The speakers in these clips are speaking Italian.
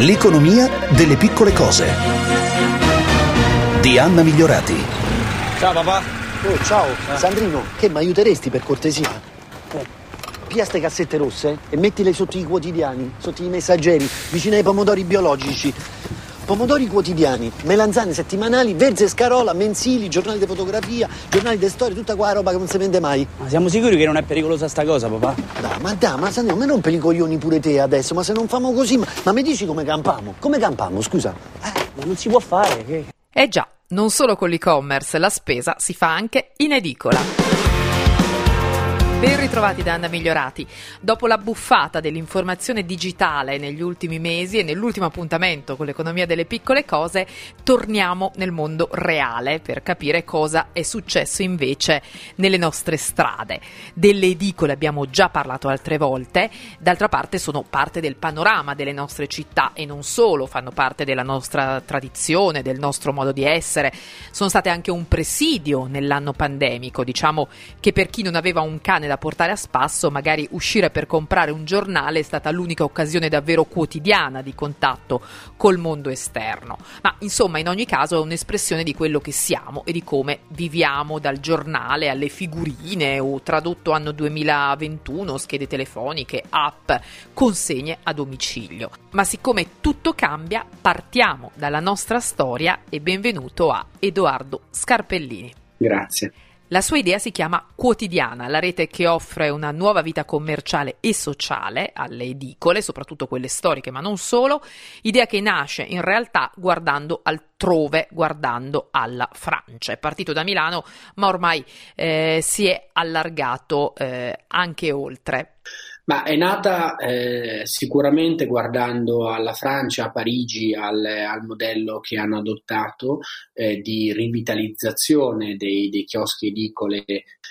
L'economia delle piccole cose. Di Anna Migliorati. Ciao papà. Oh, ciao, Sandrino, che mi aiuteresti per cortesia? Pia ste cassette rosse e mettile sotto i quotidiani, sotto i messaggeri, vicino ai pomodori biologici. Pomodori quotidiani, melanzane settimanali, verze scarola, mensili, giornali di fotografia, giornali di storia, tutta qua roba che non si vende mai. Ma siamo sicuri che non è pericolosa sta cosa, papà? Dai, ma dai, ma Sandrino, me rompe i coglioni pure te adesso, ma se non famo così, ma, ma mi dici come campamo? Come campamo, scusa? Eh, ma non si può fare. Che... Eh già, non solo con l'e-commerce, la spesa si fa anche in edicola. Ben ritrovati da Anna Migliorati. Dopo la buffata dell'informazione digitale negli ultimi mesi e nell'ultimo appuntamento con l'economia delle piccole cose, torniamo nel mondo reale per capire cosa è successo invece nelle nostre strade. Delle edicole abbiamo già parlato altre volte, d'altra parte sono parte del panorama delle nostre città e non solo, fanno parte della nostra tradizione, del nostro modo di essere. Sono state anche un presidio nell'anno pandemico, diciamo che per chi non aveva un cane da portare a spasso, magari uscire per comprare un giornale è stata l'unica occasione davvero quotidiana di contatto col mondo esterno. Ma insomma, in ogni caso è un'espressione di quello che siamo e di come viviamo dal giornale alle figurine o tradotto anno 2021, schede telefoniche, app, consegne a domicilio. Ma siccome tutto cambia, partiamo dalla nostra storia e benvenuto a Edoardo Scarpellini. Grazie. La sua idea si chiama Quotidiana, la rete che offre una nuova vita commerciale e sociale alle edicole, soprattutto quelle storiche, ma non solo, idea che nasce in realtà guardando altrove, guardando alla Francia. È partito da Milano, ma ormai eh, si è allargato eh, anche oltre. Ma è nata eh, sicuramente guardando alla Francia, a Parigi, al, al modello che hanno adottato eh, di rivitalizzazione dei, dei chioschi edicole,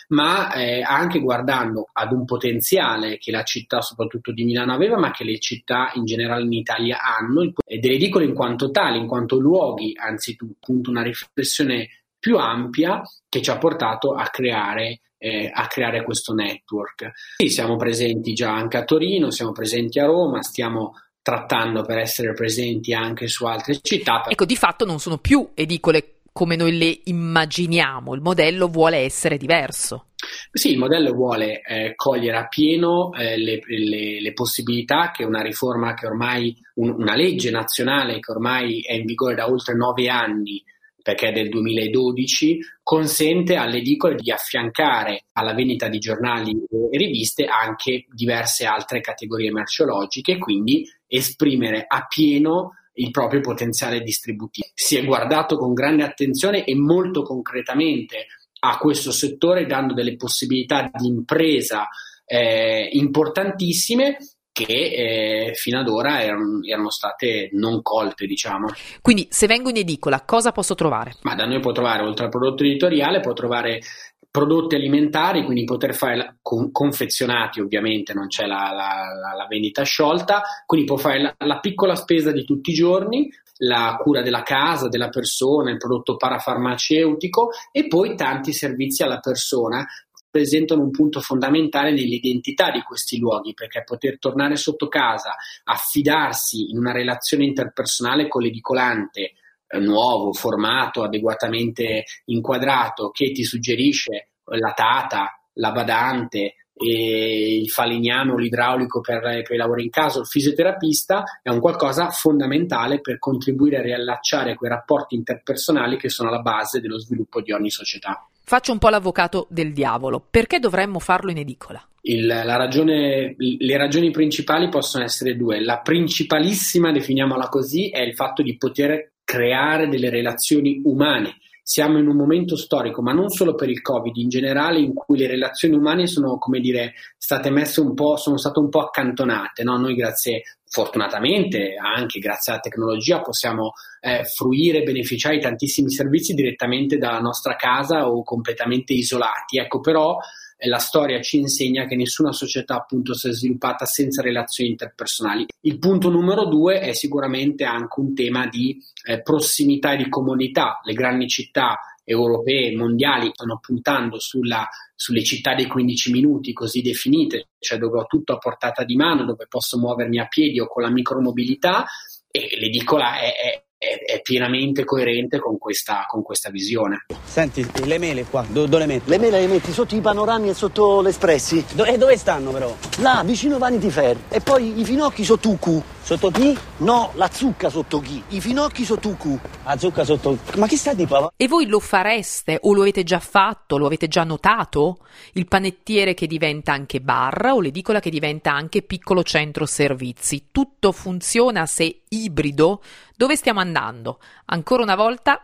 ma eh, anche guardando ad un potenziale che la città, soprattutto di Milano, aveva, ma che le città in generale in Italia hanno, delle edicole in quanto tali, in quanto luoghi, anzitutto, una riflessione più ampia che ci ha portato a creare eh, a creare questo network. Sì, siamo presenti già anche a Torino, siamo presenti a Roma, stiamo trattando per essere presenti anche su altre città. Ecco, di fatto non sono più edicole come noi le immaginiamo, il modello vuole essere diverso. Sì, il modello vuole eh, cogliere a pieno eh, le, le, le, possibilità che una riforma che ormai, un, una legge nazionale che ormai è in vigore da oltre nove anni, perché è del 2012, consente alle edicole di affiancare alla vendita di giornali e riviste anche diverse altre categorie merceologiche e quindi esprimere a pieno il proprio potenziale distributivo. Si è guardato con grande attenzione e molto concretamente a questo settore dando delle possibilità di impresa eh, importantissime che eh, fino ad ora erano, erano, state non colte, diciamo. Quindi, se vengo in edicola, cosa posso trovare? Ma da noi può trovare, oltre al prodotto editoriale, può trovare prodotti alimentari, quindi poter fare la, con, confezionati, ovviamente non c'è la, la, la, vendita sciolta, quindi può fare la piccola spesa di tutti i giorni, la cura della casa, della persona, il prodotto parafarmaceutico e poi tanti servizi alla persona rappresentano un punto fondamentale nell'identità di questi luoghi, perché poter tornare sotto casa, affidarsi in una relazione interpersonale con l'edicolante eh, nuovo, formato, adeguatamente inquadrato, che ti suggerisce la tata, la badante, il falegnano, l'idraulico per, per i lavori in casa, il fisioterapista, è un qualcosa fondamentale per contribuire a riallacciare quei rapporti interpersonali che sono la base dello sviluppo di ogni società. Faccio un po' l'avvocato del diavolo. Perché dovremmo farlo in edicola? Il, ragione, le ragioni principali possono essere due. La principalissima, definiamola così, è il fatto di poter creare delle relazioni umane. Siamo in un momento storico, ma non solo per il Covid, in generale, in cui le relazioni umane sono, come dire, state messe un po', sono state un po' accantonate. No? Noi, grazie fortunatamente anche grazie alla tecnologia possiamo eh, fruire beneficiare di tantissimi servizi direttamente dalla nostra casa o completamente isolati. Ecco, però la storia ci insegna che nessuna società appunto si è sviluppata senza relazioni interpersonali. Il punto numero due è sicuramente anche un tema di eh, prossimità e di comunità. Le grandi città europee, mondiali, stanno puntando sulla, sulle città dei 15 minuti così definite, cioè dove ho tutto a portata di mano, dove posso muovermi a piedi o con la micromobilità e l'edicola è, è è, è, pienamente coerente con questa, con questa, visione. Senti, le mele qua, Do, dove le metti? Le mele le metti sotto i panorami e sotto l'espressi. Do, e dove stanno però? Là, vicino Vanity Fair. E poi i finocchi sotto UQ. Sotto chi? No, la zucca sotto chi? I finocchi sotto UQ. La zucca sotto... Ma chi sta di papà? E voi lo fareste o lo avete già fatto? Lo avete già notato? Il panettiere che diventa anche bar o l'edicola che diventa anche piccolo centro servizi. Tutto funziona se ibrido? Dove stiamo andando? Ancora una volta...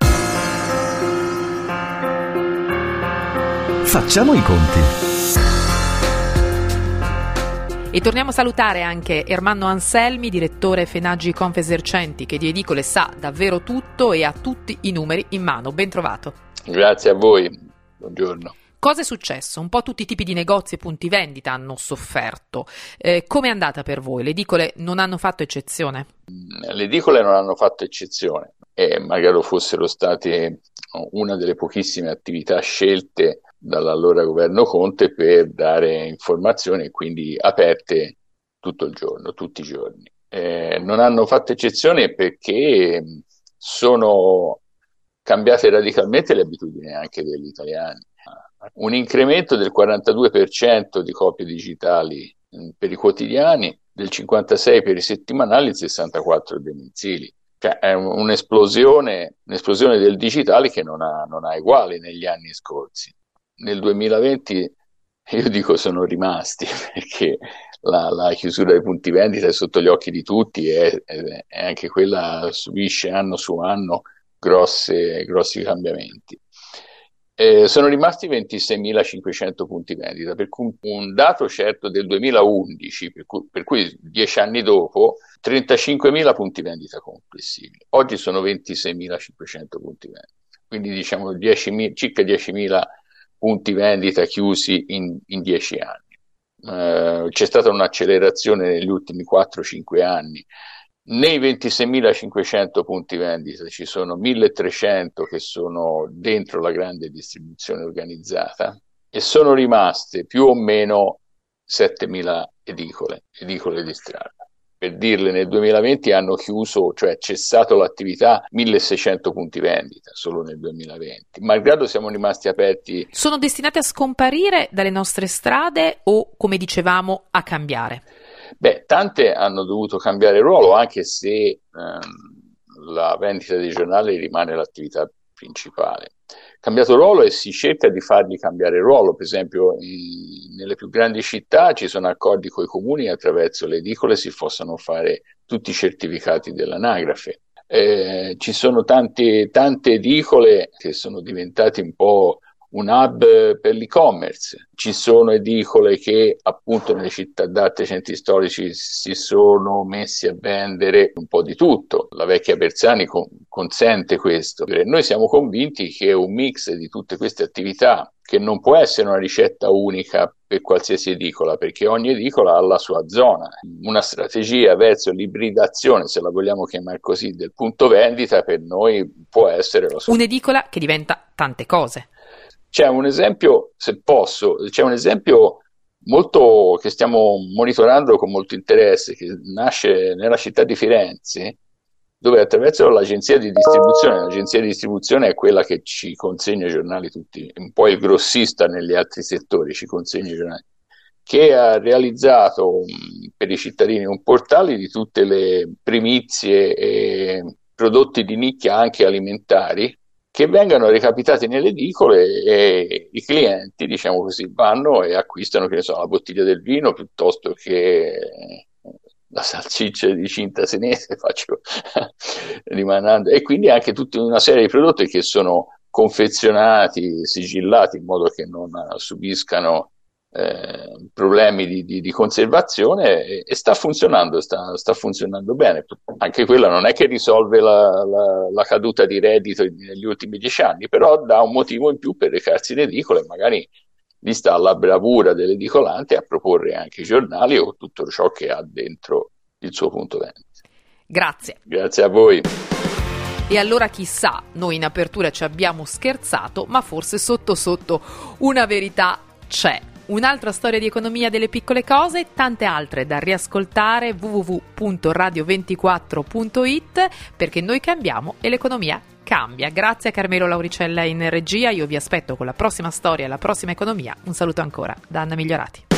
Facciamo i conti. E torniamo a salutare anche Ermanno Anselmi, direttore Fenaggi Confesercenti, che di edicole sa davvero tutto e ha tutti i numeri in mano. Ben trovato. Grazie a voi, buongiorno. Cosa è successo? Un po' tutti i tipi di negozi e punti vendita hanno sofferto. Eh, Come è andata per voi? Le edicole non hanno fatto eccezione? Le edicole non hanno fatto eccezione e magari fossero state una delle pochissime attività scelte dall'allora governo Conte per dare informazioni e quindi aperte tutto il giorno, tutti i giorni. Eh, non hanno fatto eccezione perché sono cambiate radicalmente le abitudini anche degli italiani un incremento del 42% di copie digitali mm, per i quotidiani, del 56% per i settimanali e il 64% dei mensili. Cioè è un'esplosione, un'esplosione del digitale che non ha, non ha uguali negli anni scorsi. Nel 2020 io dico sono rimasti perché la, la, chiusura dei punti vendita è sotto gli occhi di tutti e, e, e anche quella subisce anno su anno grosse, grossi cambiamenti. Eh, sono rimasti 26.500 punti vendita, per cui un dato certo del 2011, per cui, per cui dieci anni dopo, 35.000 punti vendita complessivi. Oggi sono 26.500 punti vendita, quindi diciamo 10, circa 10.000 punti vendita chiusi in, in 10 anni. Eh, c'è stata un'accelerazione negli ultimi 4-5 anni nei 26.500 punti vendita ci sono 1.300 che sono dentro la grande distribuzione organizzata e sono rimaste più o meno 7.000 edicole, edicole di strada. Per dirle, nel 2020 hanno chiuso, cioè cessato l'attività 1.600 punti vendita solo nel 2020. Malgrado siamo rimasti aperti. Sono destinati a scomparire dalle nostre strade o, come dicevamo, a cambiare? Beh, tante hanno dovuto cambiare ruolo, anche se ehm, la vendita dei giornali rimane l'attività principale. Cambiato ruolo e si cerca di fargli cambiare ruolo, per esempio in, nelle più grandi città ci sono accordi con i comuni attraverso le edicole si possono fare tutti i certificati dell'anagrafe. Eh, ci sono tante, tante edicole che sono diventate un po' un hub per l'e-commerce. Ci sono edicole che appunto nelle città d'arte, centri storici si sono messi a vendere un po' di tutto. La vecchia Bersani con- consente questo. Noi siamo convinti che un mix di tutte queste attività che non può essere una ricetta unica per qualsiasi edicola, perché ogni edicola ha la sua zona. Una strategia verso l'ibridazione, se la vogliamo chiamare così, del punto vendita per noi può essere la sua. Un'edicola che diventa tante cose. C'è un esempio, se posso, c'è un esempio molto che stiamo monitorando con molto interesse, che nasce nella città di Firenze, dove attraverso l'agenzia di distribuzione, l'agenzia di distribuzione è quella che ci consegna i giornali tutti, un po' il grossista negli altri settori, ci consegna i giornali, che ha realizzato per i cittadini un portale di tutte le primizie e prodotti di nicchia anche alimentari che vengano recapitati nelle edicole e i clienti, diciamo così, vanno e acquistano, che ne so, la bottiglia del vino piuttosto che la salsiccia di cinta senese, faccio rimanendo, e quindi anche tutta una serie di prodotti che sono confezionati, sigillati in modo che non subiscano eh, problemi di, di, di conservazione e, e, sta funzionando, sta, sta, funzionando bene. Anche quella non è che risolve la, la, la, caduta di reddito negli ultimi dieci anni, però dà un motivo in più per recarsi in edicola e magari lì sta la bravura dell'edicolante a proporre anche i giornali o tutto ciò che ha dentro il suo punto vendita. Grazie. Grazie a voi. E allora chissà, noi in apertura ci abbiamo scherzato, ma forse sotto sotto una verità c'è. Un'altra storia di economia delle piccole cose, tante altre da riascoltare www.radio24.it perché noi cambiamo e l'economia cambia. Grazie a Carmelo Lauricella in regia, io vi aspetto con la prossima storia e la prossima economia. Un saluto ancora da Anna Migliorati.